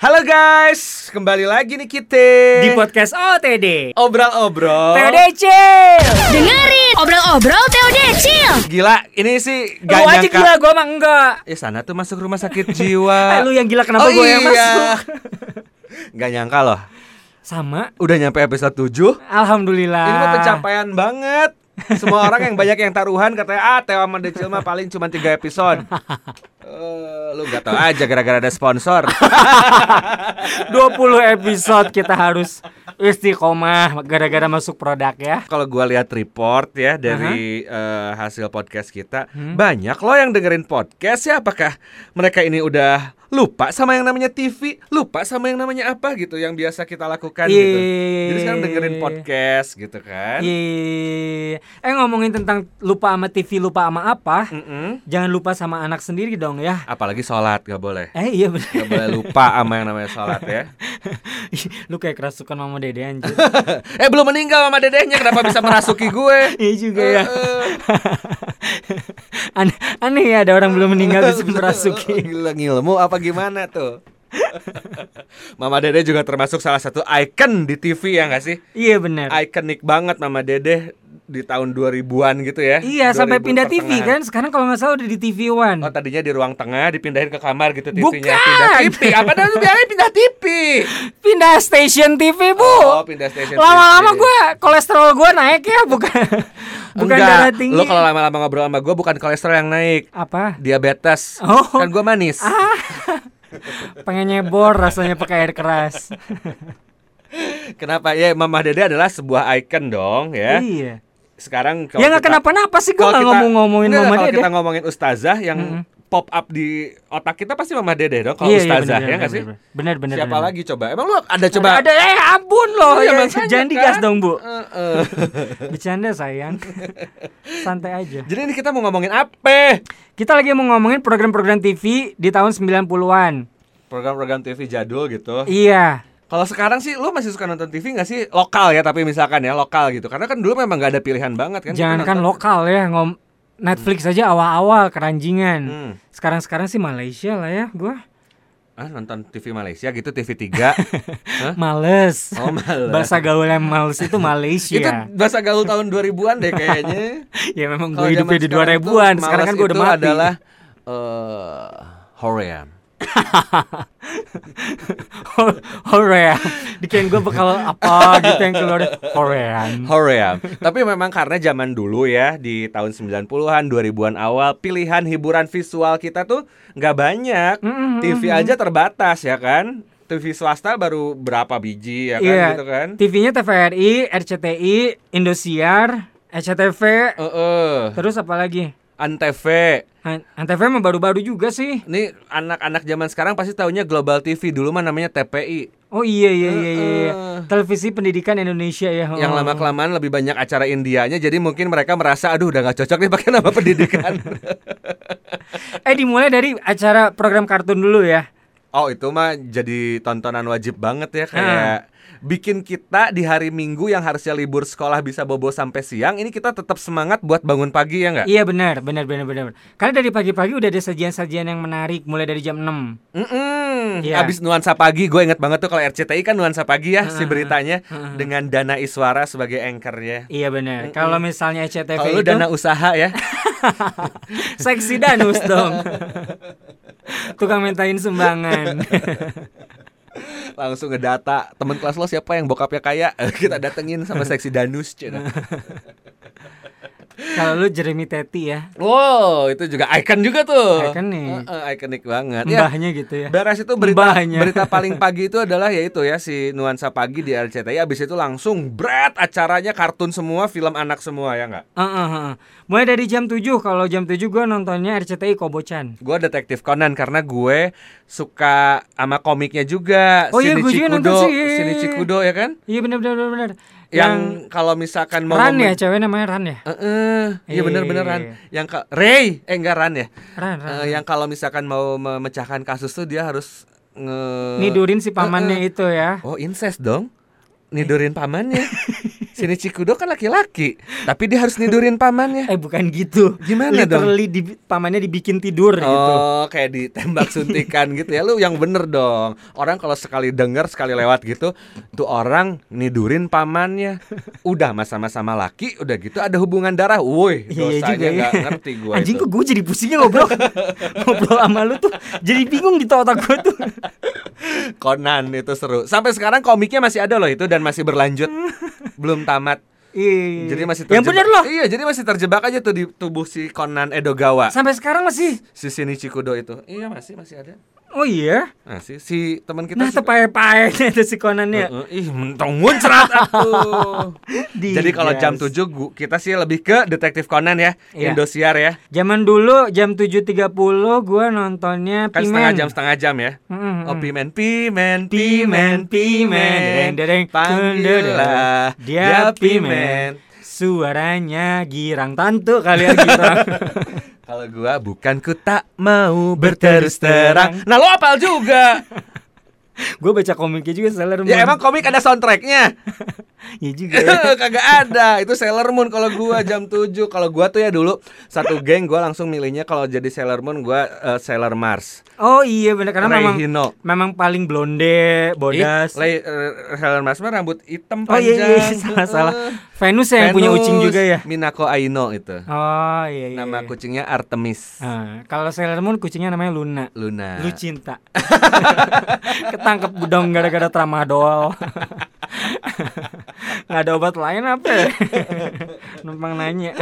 Halo guys, kembali lagi nih kita di podcast OTD obrol-obrol. TODC Dengerin obrol-obrol TODC. Gila, ini sih Lu gak aja nyangka. gila gue mah enggak Eh sana tuh masuk rumah sakit Eh, jiwa. Lu yang gila kenapa oh, gue yang iya. masuk Gak nyangka loh. Sama Udah nyampe episode 7 Alhamdulillah Ini mah pencapaian banget. Semua orang yang banyak yang taruhan katanya ah Teo sama Decil mah paling cuma 3 episode. Eh, lu gak tau aja gara-gara ada sponsor. 20 episode kita harus istiqomah gara-gara masuk produk ya Kalau gua lihat report ya dari eh, hasil podcast kita, banyak loh yang dengerin podcast ya. Apakah mereka ini udah lupa sama yang namanya TV, lupa sama yang namanya apa gitu yang biasa kita lakukan gitu. Iya. Jadi sekarang dengerin podcast gitu kan. Iya Eh ngomongin tentang lupa sama TV lupa sama apa Mm-mm. Jangan lupa sama anak sendiri dong ya Apalagi sholat gak boleh. Eh iya bener Gak boleh lupa sama yang namanya sholat ya. Lu kayak kerasukan mama dede anjir eh belum meninggal mama dedehnya kenapa bisa merasuki gue? Iya juga ya Eh, aneh, aneh ya ada orang belum meninggal bisa merasuki Gila ngilmu apa gimana tuh? Mama Dede juga termasuk salah satu icon di TV ya nggak sih? Iya bener Ikonik banget Mama Dede di tahun 2000-an gitu ya. Iya sampai 2000 pindah TV kan Sekarang kalau nggak salah udah di TV One Oh tadinya di ruang tengah dipindahin ke kamar gitu TV-nya Bukan. pindah TV. Apa lu bilangnya pindah TV? Pindah station TV bu Oh, pindah stasiun Lama-lama gue kolesterol gue naik ya Bukan Bukan Enggak, darah tinggi Lo kalau lama-lama ngobrol sama gue bukan kolesterol yang naik, Apa? diabetes. Oh. Kan gue manis. Pengen nyebor rasanya pakai air keras Kenapa? Ya Mama Dede adalah sebuah icon dong ya. Iya Sekarang kalau Ya nggak kenapa-napa sih Gue kalau nggak ngomong-ngomongin Mama kalau Dede kita ngomongin ustazah yang pop up di otak kita pasti Mama Dede dong kalau Iya, iya, ustazah bener, ya nggak sih? bener, Bener Siapa bener. lagi coba? Emang lu ada coba? Ada eh ampun loh Iya, ya, makanya Jangan kan. digas dong bu Eh, eh. Bercanda sayang Santai aja Jadi ini kita mau ngomongin apa? Kita lagi mau ngomongin program-program TV di tahun 90-an Program-program TV jadul gitu. Iya Kalau sekarang sih lu masih suka nonton TV nggak sih? Lokal ya tapi misalkan ya lokal gitu. Karena kan dulu memang nggak ada pilihan banget kan. Jangan kan lokal ya ngom Netflix aja awal-awal keranjingan Hmm. Sekarang-sekarang sih Malaysia lah ya gua Ah, nonton TV Malaysia gitu TV 3 Hah? Males Oh malah Bahasa gaul yang males itu Malaysia Itu bahasa gaul tahun 2000-an deh kayaknya Ya memang gue hidupnya di sekarang 2000-an tuh Sekarang kan gue udah mati adalah eh Hoream Hoream. Dikirain gue bakal apa gitu yang keluar. Hoream. Hoream. Tapi memang karena zaman dulu ya Di tahun 90-an, 2000-an awal Pilihan hiburan visual kita tuh nggak banyak. Mm-mm, TV aja terbatas ya kan? TV swasta baru berapa biji ya kan Iya, gitu kan? TV-nya TVRI, RCTI, Indosiar, SCTV, Heeh. terus apa lagi? Antv An- Antv mah baru-baru juga sih. Nih anak-anak zaman sekarang pasti taunya Global TV Dulu mah namanya TPI Oh iya iya iya iya. iya. Televisi Pendidikan Indonesia ya. Yang oh. lama kelamaan lebih banyak acara Indianya Jadi mungkin mereka merasa Aduh udah gak cocok nih pakai nama pendidikan Eh dimulai dari acara program kartun dulu ya. Oh itu mah jadi tontonan wajib banget ya Kayak bikin kita di hari Minggu yang harusnya libur sekolah bisa bobo sampai siang Ini kita tetap semangat buat bangun pagi ya nggak? Iya benar, benar benar benar. Karena dari pagi-pagi udah ada sajian-sajian yang menarik mulai dari jam 6. Mm-mm. Iya. Abis nuansa pagi, gue inget banget tuh kalau RCTI kan nuansa pagi ya si beritanya dengan Dana Iswara sebagai anchornya. Iya benar. Kalau misalnya lu itu dana usaha ya, seksi danus dong. Tukang mintain sumbangan. langsung ngedata temen kelas lo siapa yang bokapnya kaya, kita datengin sama seksi danus. cina. Kalau lu Jeremy Teti ya. Wow, itu juga icon juga tuh. Ikonik. Heeh, ikonik banget. Ya, Mbahnya gitu ya. Beres itu berita Mbahnya. berita paling pagi itu adalah yaitu ya si nuansa pagi di RCTI abis itu langsung berat acaranya kartun semua film anak semua ya nggak? Heeh, heeh. Mulai dari jam 7 kalau jam 7 gue nontonnya RCTI Kobocan. Gue detektif Conan karena gue suka sama komiknya juga. Oh iya, gue juga nonton sih. Shinichi Kudo ya kan? Iya benar benar benar benar. Yang, kalau misalkan mau Ran ya, cewek namanya Ran ya? Eh, eh, iya bener Iya. beneran. Yang ka- Ray, eh enggak Ran ya. Ran, Ran. Eh, yang kalau misalkan mau memecahkan kasus tuh dia harus nge Nidurin si pamannya Eh, eh. itu ya. Oh incest dong Nidurin pamannya Sini Cikudo kan laki-laki, tapi dia harus nidurin pamannya. Eh bukan gitu. Gimana dong? Literally di, pamannya dibikin tidur gitu. Oh, kayak ditembak suntikan gitu ya. Lu yang bener dong. Orang kalau sekali denger, sekali lewat gitu, tuh orang nidurin pamannya. Udah masa-sama laki, udah gitu ada hubungan darah. Woi, Iya dosanya juga ya. nggak ngerti gue Anjing kok gue jadi pusingnya ngobrol Ngobrol sama lu tuh Jadi bingung di otak gue tuh Conan itu seru. Sampai sekarang komiknya masih ada loh itu dan masih berlanjut. Belum tamat. Iya Jadi masih Yang bener loh Iya, jadi masih terjebak aja tuh di tubuh si Conan Edogawa. Sampai sekarang masih Si Shinichi Kudo itu. Iya, masih masih ada. Oh iya Masih si teman kita Nah suka- tepae-pae itu si Conannya Heeh, ih, mentong muncrat aku. Di Jadi kalau jam gas. 7 gu- kita sih lebih ke detektif Conan ya, Iya. Indosiar ya. Zaman dulu jam 7.30 gue nontonnya Kan Pimen setengah jam setengah jam ya. Oh, pimen, pimen, Pimen, pimen, dereng, dereng, panggillah dia dia pimen. pimen. Suaranya girang tantu kalian girang Kalau gua bukan ku tak mau berterus terang. Nah, lo apal juga. Gue baca komiknya juga Sailor Moon ya emang komik ada soundtracknya. Ya juga ya. Kagak ada. Itu Sailor Moon kalau gua jam 7. Kalau gua tuh ya dulu satu geng gua langsung milihnya kalau jadi Sailor Moon gua eh, Sailor Mars. Oh iya bener Karena Ray memang Hino. Memang paling blonde Bodas Ih, Le- eh, Sailor Mars mah rambut hitam Oh iya, panjang. iya salah salah. Venus ya yang punya Venus, ucing juga ya Minako Aino itu. Oh iya iya Nama iya. kucingnya Artemis. Nah, kalau Sailor Moon kucingnya namanya Luna Luna. Lu cinta Ketangkep budong gara-gara tramadol Nggak ada obat lain apa ya? Numpang nanya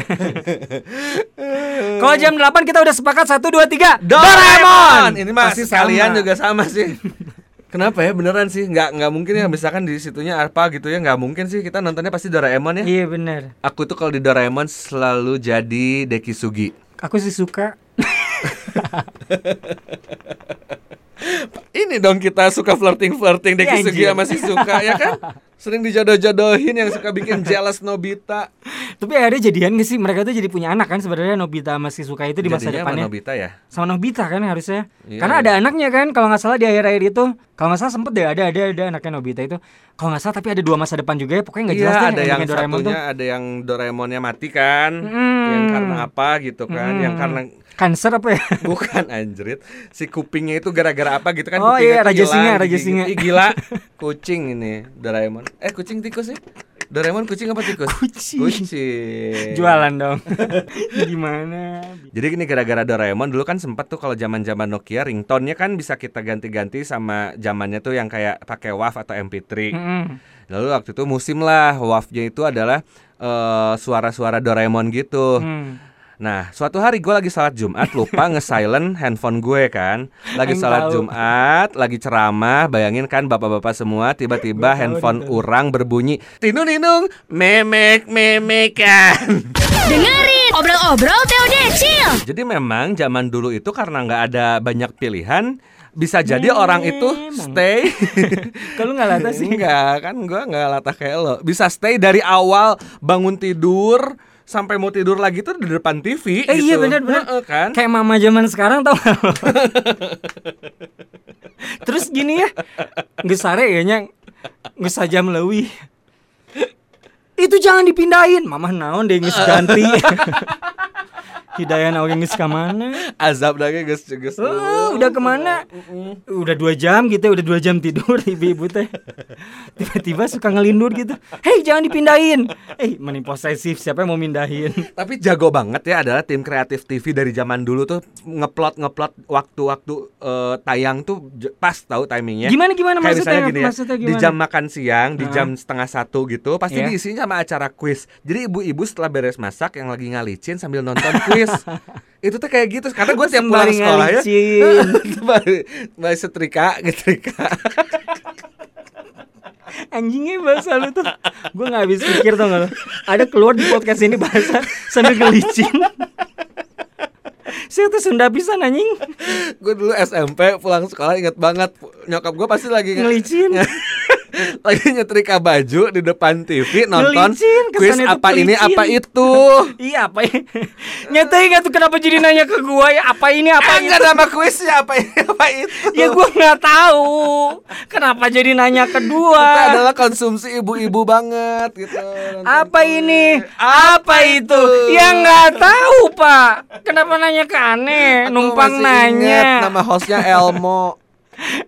Kalau jam 8 kita udah sepakat 1, 2, 3 Doraemon. Ini sekalian sama. juga sama sih. Kenapa ya beneran sih nggak nggak mungkin ya misalkan di situnya apa gitu ya nggak mungkin sih kita nontonnya pasti Doraemon ya. Iya bener Aku tuh kalau di Doraemon selalu jadi Deki Sugi. Aku sih suka Ini dong kita suka flirting flirting Deki Iya, Sugi anjir. sama si suka ya kan? Sering dijodoh-jodohin yang suka bikin jealous Nobita. Tapi akhirnya jadian gak sih? Mereka tuh jadi punya anak kan sebenarnya Nobita sama si Suka itu di masa Jadinya sama depannya Nobita ya. sama Nobita kan harusnya Iya, karena iya. ada anaknya kan kalau nggak salah di akhir-akhir itu kalau nggak salah sempet deh ada ada ada anaknya Nobita itu kalau nggak salah tapi ada dua masa depan juga ya pokoknya nggak Iya, jelas deh ada yang endingnya Doraemon satunya tuh ada yang Doraemonnya mati kan. Mm. Yang karena apa gitu kan? Yang Hmm. karena cancer apa ya Bukan anjrit Si kupingnya itu gara-gara apa gitu kan Oh iya, Raja hilang, Singa, Raja. Singa. Ih, Gila Kucing ini Doraemon Eh kucing tikus sih Doraemon kucing apa tikus? Kucing. Kucing jualan dong gimana Jadi gini gara-gara Doraemon dulu kan sempat tuh kalau zaman-zaman Nokia ringtone-nya kan bisa kita ganti-ganti sama zamannya tuh yang kayak pakai WAV atau MP3. Mm-mm. Lalu waktu itu musim lah WAV-nya itu adalah eh, suara-suara Doraemon gitu. Hmm. Nah, suatu hari gue lagi salat Jumat lupa nge-silent handphone gue kan. Lagi salat. Jumat, lagi ceramah, bayangin kan bapak-bapak semua tiba-tiba handphone tahu. orang berbunyi tinung ninung memek memekan. Dengerin obrol-obrol Teo Decil. Jadi memang zaman dulu itu karena nggak ada banyak pilihan bisa jadi orang itu Memang. stay kalau nggak latah sih Enggak, kan gua nggak latah kayak lo. Bisa stay dari awal bangun tidur sampai mau tidur lagi tuh di depan TV Eh gitu. iya benar benar. Heeh, kan? Kayak mama zaman sekarang tau? Terus gini ya, geus sare ya nya geus sajam leuwih. Itu jangan dipindahin. Mama naon deh geus ganti. Hidayah oge geus ka mana? Azab lagi guys guys. Oh, udah ke mana? Udah dua jam gitu, udah dua jam tidur ibu-ibu teh. Tiba-tiba suka ngelindur gitu. Hei jangan dipindahin. Eh, meni posesif siapa yang mau mindahin? Tapi jago banget ya adalah tim kreatif TV dari zaman dulu tuh ngeplot ngeplot waktu-waktu eh, tayang tuh pas tahu timingnya. Gimana gimana Kayak maksudnya? gini ya, maksudnya di gimana? jam makan siang, di jam setengah satu gitu, pasti Iya. diisinya sama acara quiz. Jadi ibu-ibu setelah beres masak yang lagi ngalicin sambil nonton quiz. Itu tuh kayak gitu. Karena gue tiap pulang sekolah ya, sembari setrika, ngetrika. Anjingnya bahasa lu tuh. Gue gak habis pikir tau gak lu. Ada keluar di podcast ini bahasa Sambil ngelicin. Saya tuh Sunda pisan anjing. Gue dulu SMP pulang sekolah inget banget. Nyokap gue pasti lagi nge- Ngelicin lagi nyetrika baju di depan TV nonton Ngelicin, quiz apa ini apa itu. Iya apa ya Nyatain gak tuh kenapa jadi nanya ke gua ya Apa ini apa itu Enggak nama kuisnya apa ini apa itu. Ya gua gak tahu Kenapa jadi nanya Itu kedua? adalah konsumsi ibu-ibu banget gitu. nonton Apa ini? Apa itu? Ya nggak tahu pak. Kenapa nanya ke aneh? Numpang inget nanya. Nama hostnya Elmo.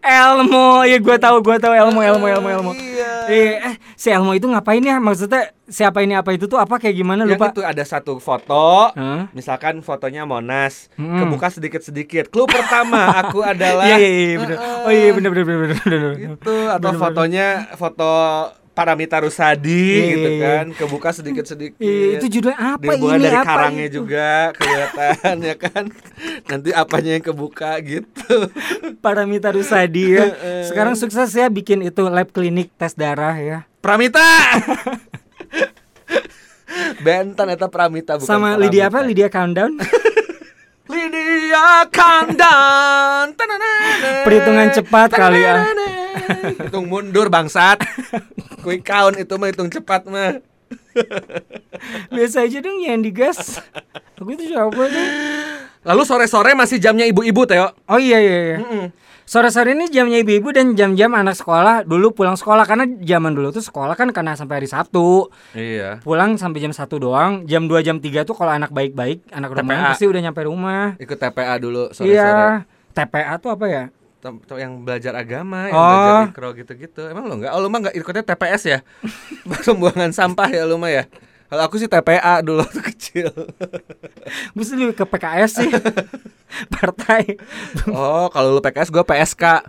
Elmo, ya gue tahu, gue tahu Elmo, Elmo, Elmo, Elmo. Iya. Eh, eh, si Elmo itu ngapain ya? Maksudnya siapa ini apa itu tuh apa kayak gimana Yang lupa? itu ada satu foto. Hah? Misalkan fotonya Monas, Mm-mm. kebuka sedikit-sedikit. Clue pertama aku adalah Iya iya iya bener. Oh iya bener bener bener bener. bener. gitu atau fotonya foto Paramita Rusadi Iya, gitu iya, iya. kan kebuka sedikit-sedikit itu judulnya apa Dihubungan ini dari apa karangnya itu? juga kelihatan ya kan nanti apanya yang kebuka gitu Paramita Rusadi ya. Sekarang sukses ya bikin itu lab klinik tes darah ya. Pramita Bentan eta Pramita bukan Sama. Lydia apa? Lydia Countdown. Lydia Kandan. Perhitungan cepat kali ya. Hitung mundur bangsat Quick count itu mah hitung cepat mah Biasa aja dong yang digas. Aku itu siapa tuh? Lalu sore-sore masih jamnya ibu-ibu Teo Oh iya iya iya. Sore-sore ini jamnya ibu-ibu dan jam-jam anak sekolah dulu pulang sekolah karena zaman dulu tuh sekolah kan karena sampai hari Sabtu. Iya Pulang sampai jam 1 doang. Jam 2 jam 3 tuh kalau anak baik-baik, anak rumah pasti udah nyampe rumah. Ikut TPA dulu sore-sore Iya. TPA tuh apa ya? Yang belajar agama, yang Oh. belajar ikro gitu-gitu. Emang lo enggak? Oh, lu mah enggak ikutnya TPS ya? Pembuangan sampah ya lu mah ya? Kalau aku sih TPA dulu waktu kecil. Mesti lu ke PKS sih. Partai. Oh, kalau lu PKS gua PSK.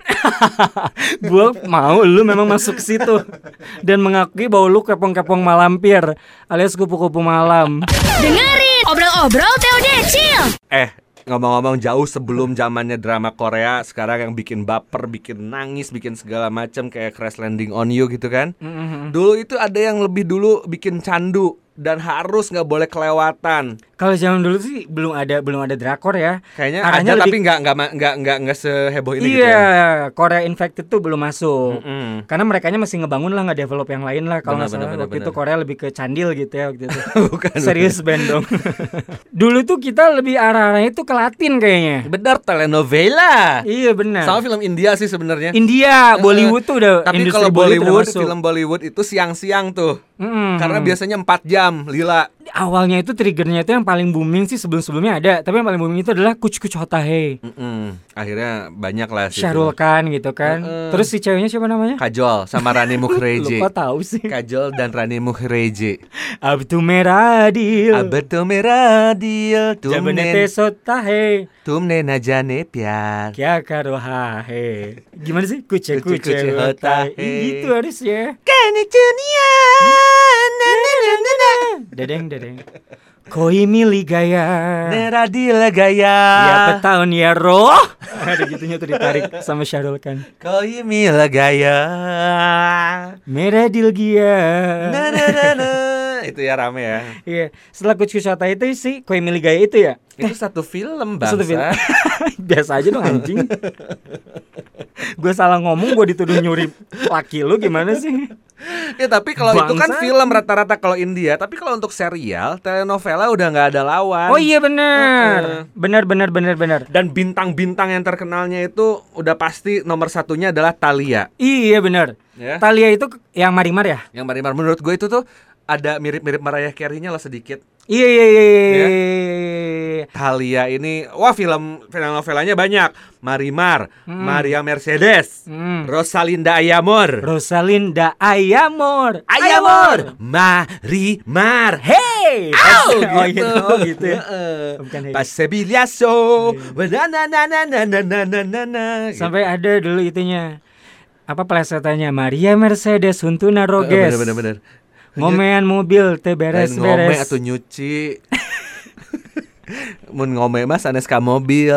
Gua mau lu memang masuk ke situ dan mengakui bahwa lu kepong-kepong malampir alias kupu-kupu malam. Dengerin obrol-obrol Teo Decil. Eh, ngomong-ngomong jauh sebelum zamannya drama Korea, sekarang yang bikin baper, bikin nangis, bikin segala macam kayak Crash Landing on You gitu kan. Dulu itu ada yang lebih dulu bikin candu dan harus nggak boleh kelewatan. Kalau zaman dulu sih belum ada belum ada drakor ya. Kayaknya Arahnya ada lebih- tapi nggak nggak nggak nggak nggak seheboh ini iya, gitu ya. Korea Infected tuh belum masuk. Mm-mm. Karena mereka masih ngebangun lah nggak develop yang lain lah. Kalau nggak salah waktu itu Korea lebih ke candil gitu ya waktu itu. Bukan. Serius band dong. Dulu tuh kita lebih arah-arahnya tuh ke Latin kayaknya. Benar telenovela. Iya benar. Sama film India sih sebenarnya. India, Bollywood tuh udah Tapi kalau Bollywood Bollywood, film Bollywood itu siang-siang tuh. Mm-mm. Karena biasanya 4 jam, lila. Awalnya itu triggernya itu yang paling booming sih sebelum-sebelumnya ada, tapi yang paling booming itu adalah Kuch Kuch Hota Hey. Mm-mm. Akhirnya banyak lah sih. Syahrul Khan gitu kan. Heeh. Terus si ceweknya siapa namanya? Kajol sama Rani Mukherjee. Lupa tahu sih. Kajol dan Rani Mukherjee. Abtu Meradil. Dia Jabanete tumne Sota Hey. tumne na jane pyar. Kya karo ha he. Gimana sih? Kuce Kuce kuce kuce hota hota he. he. Gitu harusnya. Kani dunia. Dedeng dedeng. Koi mili gaya. Neradil gaya. Ya petahun ya roh. Ada gitunya tuh ditarik sama Syahrul Khan. Koi mil gaya. Meradil gia. Na na na na. Itu ya rame ya. Iya, setelah Kuch Kuch Hota itu sih Koi mili gaya itu ya. Itu satu film bangsa. Satu film. Biasa aja dong anjing. gue salah ngomong gue dituduh nyuri laki lu gimana sih? Ya tapi kalau itu kan film rata-rata kalau India, tapi kalau untuk serial, telenovela udah nggak ada lawan. Oh iya benar. Benar benar benar benar. Dan bintang-bintang yang terkenalnya itu udah pasti nomor satunya adalah Thalia. Iya benar. Ya. Talia itu yang Marimar ya? Yang Marimar menurut gue itu tuh ada mirip-mirip Mariah Carey-nya lah sedikit. Iya iya iya. iya, Ya. iya. Thalia ini, wah film film novelanya banyak. Marimar, Maria Mercedes, Hmm. Rosalinda Ayamor, Rosalinda Ayamor. Ayamor, Marimar. Hey. Oh, oh gitu. Oh gitu ya. Heeh. Bukan hey. Pasebiliaso, na na na na na na na na na. Sampai ada dulu itunya. Apa plesetannya Maria Mercedes Huntuna Roges. Bener bener bener. Ngomean mobil teh Lain ngome beres-beres. atau nyuci. Mun ngome mah sanes ka mobil.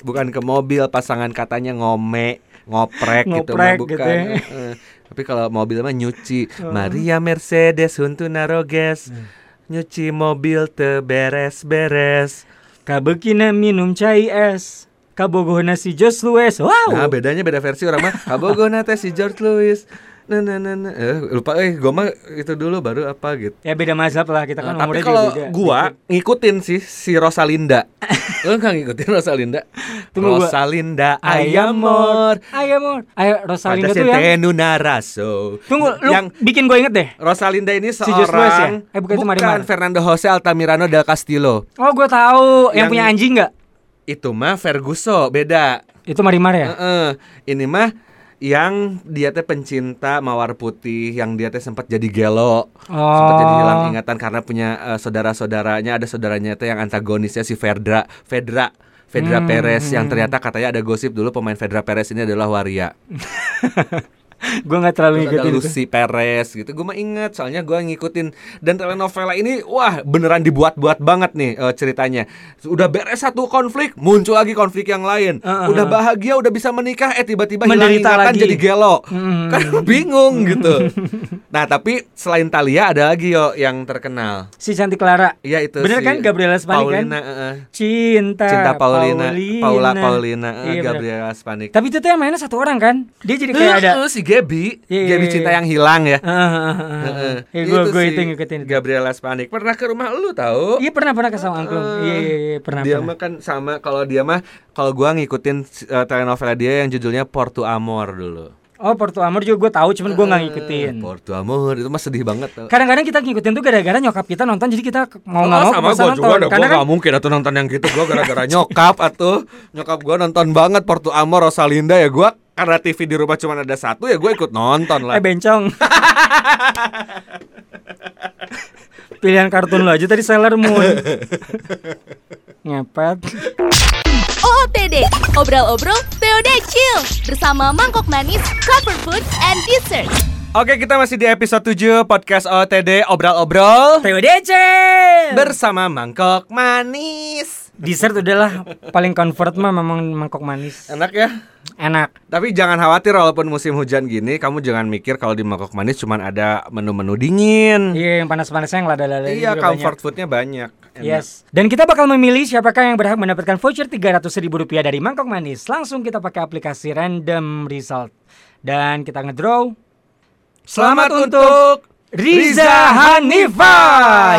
Bukan ke mobil pasangan katanya ngome, ngoprek, gitu mah Ngoprek bukan. gitu ya. Heeh. Tapi kalau mobil mah nyuci. Maria Mercedes Huntuna Roges. Nyuci mobil teu beres-beres. Kabekina minum cai es. Kabogohna si Jos Lues. Wow. Nah, bedanya beda versi orang mah. Kabogona teh si George Louis. Nah nah nah, nah. Eh, lupa eh gua mah itu dulu baru apa gitu. Ya beda mazhab lah kita kan Nah, tapi kalau gua ngikutin sih si Rosalinda. Lu enggak ngikutin Rosalinda? Tunggu. Rosalinda Ayamor. Ayamor. Ayo Rosalinda tuh yang Naraso. Tunggu, lu yang bikin gue inget deh. Rosalinda ini Si Luis seorang ya? Eh, bukan itu Marimar. Fernando Jose Altamirano del Castillo. Oh, gue tahu yang, Yang- punya anjing nggak? Itu mah Ferguso, beda. Itu Marimar ya? Heeh. Ini mah yang dia teh pencinta mawar putih yang dia teh sempat jadi gelo sempat jadi Oh. hilang ingatan karena punya eh, saudara-saudaranya ada saudaranya teh yang antagonisnya si Fedra Fedra Fedra Hmm, Perez yang ternyata katanya ada gosip dulu pemain Fedra Perez ini adalah waria gue nggak terlalu Terus ada ngikutin itu. Lucy Perez gitu gue mah inget soalnya gue ngikutin dan telenovela ini wah beneran dibuat-buat banget nih eh, ceritanya udah beres satu konflik muncul lagi konflik yang lain Uh-uh. udah bahagia udah bisa menikah eh tiba-tiba hilang ingatan lagi. jadi gelo Hmm. kan bingung gitu nah tapi selain Talia ada lagi yo yang terkenal Si cantik Clara. Iya itu Bener si kan Gabriela Spanik kan? Paulina, eh, eh. Cinta. Cinta Paulina, Paulina. Paula Paulina, eh, Iya. Gabriela Spanik. Tapi itu tuh yang mainnya satu orang kan? Dia jadi kayak ada. Eh, eh, si Gaby, Iya, Gaby iya, cinta iya. yang hilang ya. Gue gue itu ngikutin itu. Gabriela Spanik pernah ke rumah lu tahu? Iya pernah pernah ke sama Angklung. Iya iya iya pernah. dia mah kan sama kalau dia mah kalau gua ngikutin uh, telenovela dia yang judulnya Porto Amor dulu. Oh Porto Amor juga gue tahu, cuman gue nggak ngikutin. Porto Amor itu mah sedih banget. Kadang-kadang kita ngikutin tuh gara-gara nyokap kita nonton, jadi kita mau Oh, nggak mau sama gua juga dah, Karena gua kan gak mungkin atuh nonton yang gitu Gua gara-gara nyokap atuh Nyokap gua nonton banget Porto Amor Rosalinda ya Gua karena TV di rumah cuma ada satu ya gue ikut nonton lah eh bencong. Pilihan kartun lo aja tadi Sailor Moon. Ngepet. OOTD, obrol-obrol TOD Chill bersama mangkok manis, comfort food, and dessert. Oke kita masih di episode 7 Podcast OTD Obrol-obrol TWDC. Bersama Mangkok Manis Dessert udahlah paling comfort mah memang mangkok manis. Enak ya Enak. Tapi jangan khawatir walaupun musim hujan gini Kamu jangan mikir kalau di Mangkok Manis cuman ada menu-menu dingin Iya yang panas-panasnya yang lada-lada Iya comfort banyak. foodnya banyak Enak. Yes. Dan kita bakal memilih siapakah yang berhak mendapatkan voucher 300 ribu rupiah dari Mangkok Manis. Langsung kita pakai aplikasi random result. Dan kita ngedraw. Selamat untuk Riza Hanifa.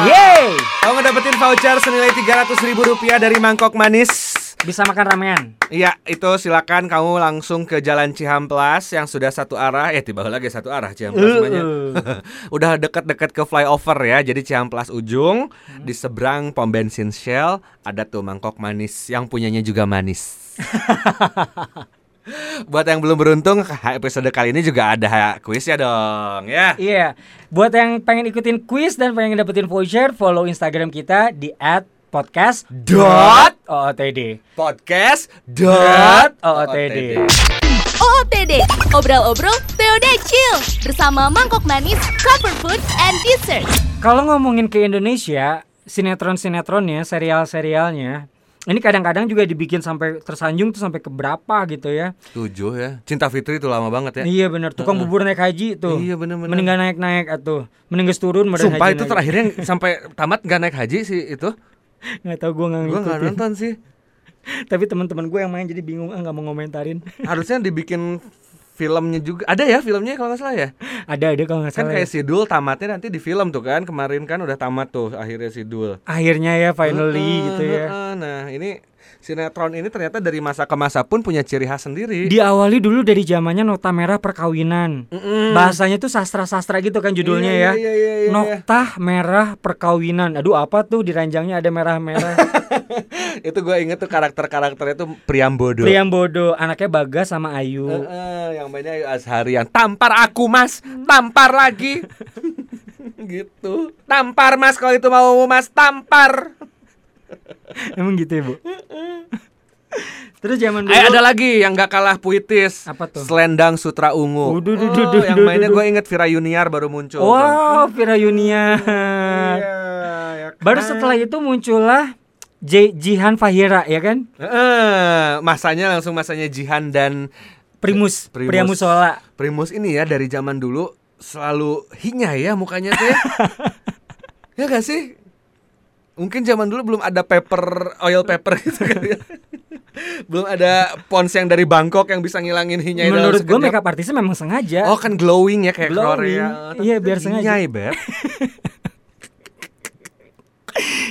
Yeay. Kamu ngedapetin voucher senilai 300 ribu rupiah dari Mangkok Manis Bisa makan ramean. Iya, itu silakan kamu langsung ke Jalan Cihamplas yang sudah satu arah. Eh, tiba lagi satu arah Cihamplas Uh, namanya. Udah deket-deket ke flyover ya. Jadi Cihamplas ujung Hmm. di seberang pom bensin Shell ada tuh mangkok manis yang punyanya juga manis. Buat yang belum beruntung, episode kali ini juga ada kuis ya dong, ya. Iya. Buat yang pengen ikutin quiz dan pengen dapetin voucher, follow Instagram kita di @podcast Dot OOTD. podcast dot OOTD. OOTD, obrol-obrol TOD Chill bersama mangkok manis, comfort food, and dessert. Kalau ngomongin ke Indonesia, sinetron-sinetronnya, serial-serialnya, ini kadang-kadang juga dibikin sampai tersanjung tuh sampai ke berapa gitu ya. Tujuh ya. Cinta Fitri itu lama banget ya. Iya bener, tukang bubur naik haji tuh. Iya, bener-bener. Mendingan naik-naik atuh. Mending geus turun Sumpah haji itu naik. terakhirnya sampai tamat gak naik haji sih itu. Nggak tahu gua nggak Gua nggak nonton sih. Tapi teman-teman gue yang main jadi bingung ah nggak mau ngomentarin. Harusnya dibikin filmnya juga. Ada ya filmnya kalau nggak salah ya. ada ada kalau nggak Kan salah. kayak ya. Sidul tamatnya nanti di film tuh kan. Kemarin kan udah tamat tuh akhirnya Sidul. Akhirnya ya finally Heeh, gitu ya. heeh. Nah, ini sinetron ini ternyata dari masa ke masa pun punya ciri khas sendiri. Diawali dulu dari zamannya nota merah perkawinan. Mm-mm. Bahasanya tuh sastra-sastra gitu kan judulnya Iya, ya. iya, iya, iya, iya. Nokta merah perkawinan. Aduh apa tuh di ranjangnya ada merah-merah. itu gue inget tuh karakter-karakternya tuh Priambodo. Priam bodoh, anaknya Bagas sama Ayu. Heeh, yang mainnya Ayu Azhari yang tampar aku mas, tampar lagi. gitu. Tampar mas kalau itu mau mas, tampar. Emang gitu ya, Bu? Terus zaman dulu Eh ada lagi yang gak kalah puitis. Apa tuh? Selendang Sutra Ungu. Uduh, duh, Oh, duh, duh, yang duh, mainnya duh, gue inget Vira Yuniar baru muncul. Wow, Vira Yuniar. Iya, ya Baru kan? setelah itu muncullah J Jihan Fahira ya kan? Heeh, masanya langsung masanya Jihan dan Primus, Primus. Priamusola. Primus ini ya dari zaman dulu selalu hinya ya mukanya tuh ya. ya gak sih? Mungkin zaman dulu belum ada paper oil paper gitu kan ya. Belum ada pons yang dari Bangkok yang bisa ngilangin hinyai dalam Menurut gue makeup artisnya memang sengaja. Oh kan glowing ya kayak Glowing. Korea. Iya, biar sengaja. Hinyai, Beb.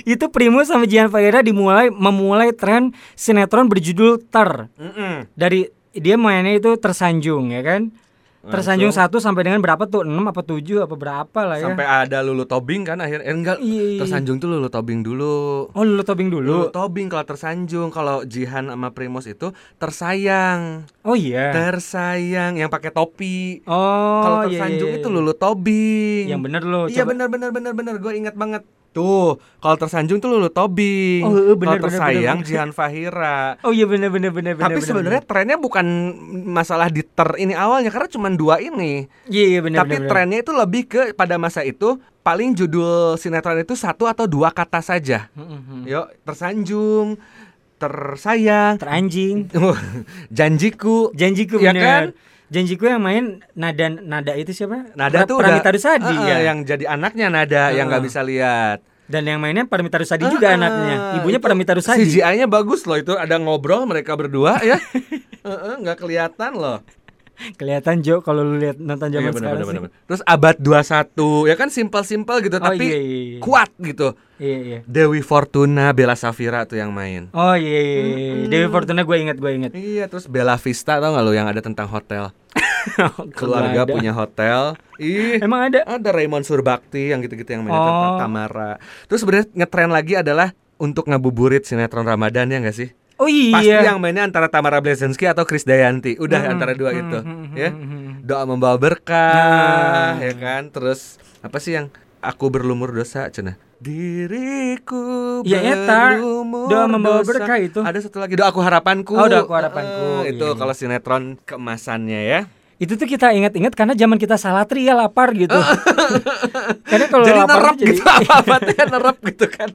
Itu Primus sama Jihan Fahira dimulai memulai tren sinetron berjudul Ter. Mm-mm. Dari dia mainnya itu tersanjung ya kan? Tersanjung satu sampai dengan berapa tuh? 6 apa 7 apa berapa lah ya? Sampai ada Lulu Tobing kan akhirnya eh, enggak Iya, iya. tersanjung tuh Lulu Tobing dulu. Oh lulu tobing Lulu dulu. Tobing kalau tersanjung, kalau Jihan sama Primus itu tersayang. Oh iya. Tersayang yang pakai topi. Oh kalau iya, tersanjung iya, itu iya. Lulu Tobing. Yang bener lo. Iya coba. benar benar benar benar gue ingat banget. Tuh, kalau tersanjung tuh Lulu Tobing. Oh, benar, kalau benar, tersayang benar. Jihan Fahira. Oh iya bener bener bener bener. Tapi bener, sebenarnya trennya bukan masalah di ter ini awalnya karena cuma dua ini. bener. Iya iya bener Tapi bener, bener. trennya itu lebih ke pada masa itu paling judul sinetron itu satu atau dua kata saja. Hmm, hmm, hmm. Yuk, tersanjung, tersayang, Teranjing. janjiku. Janjiku Iya bener. kan? Janjiku yang main nada nada itu siapa? Nada Pra- tuh Pramita udah Rusadi Heeh, ya. yang jadi anaknya Nada yang nggak bisa lihat. Dan yang mainnya Pramita Rusadi juga Heeh, anaknya. Ibunya itu Pramita Rusadi. CGI-nya bagus loh itu ada ngobrol mereka berdua ya. Heeh, nggak kelihatan loh. Kelihatan Jo kalau lu lihat nonton Iya, zaman bener, sekarang bener, bener, bener. Terus abad 21 ya kan simpel-simpel gitu Oh, tapi iya, iya, iya. kuat gitu. Iya iya. Dewi Fortuna, Bella Safira tuh yang main. Oh iya, iya, iya. Dewi Fortuna gue inget gue inget. Iya, terus Bella Vista tau gak lo yang ada tentang hotel? Keluarga ada. punya hotel. Ih, Emang ada? ada Raymond Surbakti yang gitu-gitu yang main Oh. tentang Tamara. Terus sebenarnya ngetren lagi adalah untuk ngabuburit sinetron Ramadan ya gak sih? Oh iya. Pasti yang mainnya antara Tamara Blesensky atau Krisdayanti. Udah Hmm, antara dua hmm, itu, hmm, ya. hmm, hmm. Doa membawa berkah, Nah. ya kan? Terus apa sih yang aku berlumur dosa, cenah? Diriku Ya, eta. berlumur Doa membawa dosa. berkah itu. Ada satu lagi doa aku harapanku. Oh, Doa Aku Harapanku. Eh, itu Iya, iya. kalau sinetron keemasannya ya. Itu tuh kita ingat-ingat karena zaman kita salatri ya lapar gitu. karena kalau jadi lapar jadi gitu apa-apa tuh ya nerep gitu kan.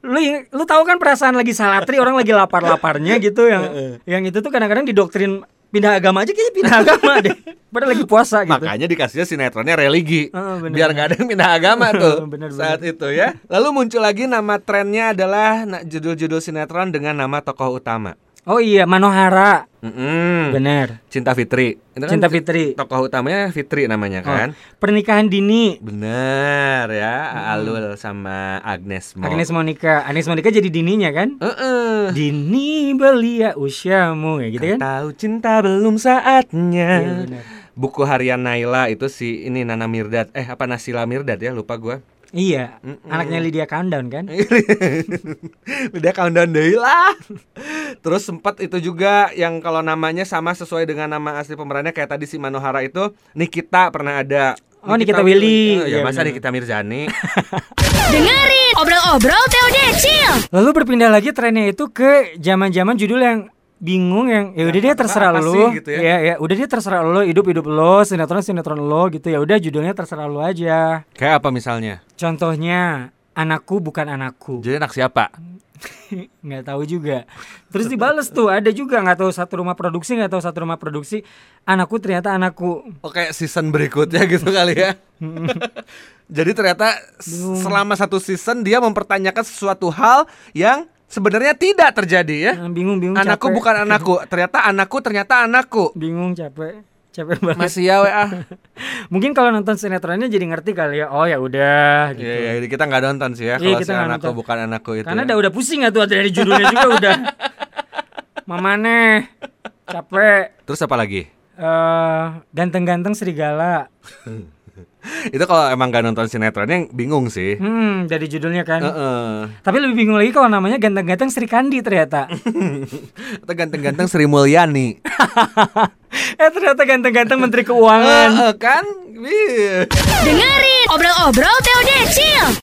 lu lu tahu kan perasaan lagi salatri orang lagi lapar-laparnya gitu yang yang itu tuh kadang-kadang didoktrin pindah agama aja kayaknya pindah agama deh. Padahal lagi puasa gitu. Makanya dikasihnya sinetronnya religi. Heeh, bener. biar nggak ada yang pindah agama tuh Bener, saat itu ya. Lalu muncul lagi nama trennya adalah na- judul-judul sinetron dengan nama tokoh utama. Oh iya, Manohara. Mm-mm. Bener. Cinta Fitri. Itu kan Cinta ci- Fitri. Tokoh utamanya Fitri namanya kan. Oh, pernikahan dini. Bener ya, Alul sama Agnes Mo. Agnes Monica. Agnes Monica jadi dininya kan? Heeh. Dini belia usiamu ya gitu kan? Tahu cinta belum saatnya. Iya. Buku harian Naila itu si ini Nana Mirdad. Eh apa Nasila Mirdad ya, lupa gua. Iya, Mm-mm. anaknya Lydia Countdown kan? Udah countdown deui lah. Terus sempat itu juga yang kalau namanya sama sesuai dengan nama asli pemerannya kayak tadi si Manohara itu Nikita pernah ada. Oh, Nikita Willy. Eh, ya Iya, masa. Nikita Mirzani. Dengerin obrol-obrol TOD Chill. Lalu berpindah lagi trennya itu ke zaman-zaman judul yang bingung yang ya udah dia terserah apa lo gitu ya? ya ya udah dia terserah lo hidup hidup lo sinetron sinetron lo gitu ya udah judulnya terserah lo aja Kayak apa misalnya? contohnya anakku bukan anakku Jadi anak siapa? nggak tahu juga terus dibales tuh ada juga nggak tahu satu rumah produksi nggak tahu satu rumah produksi anakku ternyata anakku Oke, season berikutnya gitu kali ya. Jadi ternyata Bingung. selama satu season dia mempertanyakan sesuatu hal yang sebenarnya tidak terjadi ya. bingung bingung Anakku capek. bukan anakku, ternyata anakku ternyata anakku. bingung capek capek banget Masih ya WA. mungkin kalau nonton sinetronnya jadi ngerti kali ya oh ya udah gitu Iya, iya, kita nggak nonton sih ya Iya, kalau si anakku nonton. bukan anakku itu. Karena ya. udah udah pusing ya tuh dari judulnya juga udah. Mamane capek. Terus apa lagi? eh ganteng-ganteng serigala. itu kalau emang gak nonton sinetronnya bingung sih. Hmm, dari judulnya kan. Heeh. Tapi lebih bingung lagi kalau namanya ganteng-ganteng Sri Kandi ternyata. Atau ganteng-ganteng Sri Mulyani. eh ternyata ganteng-ganteng Menteri Keuangan. Heeh, kan? Iya. Dengerin obrol-obrol TOD Chill.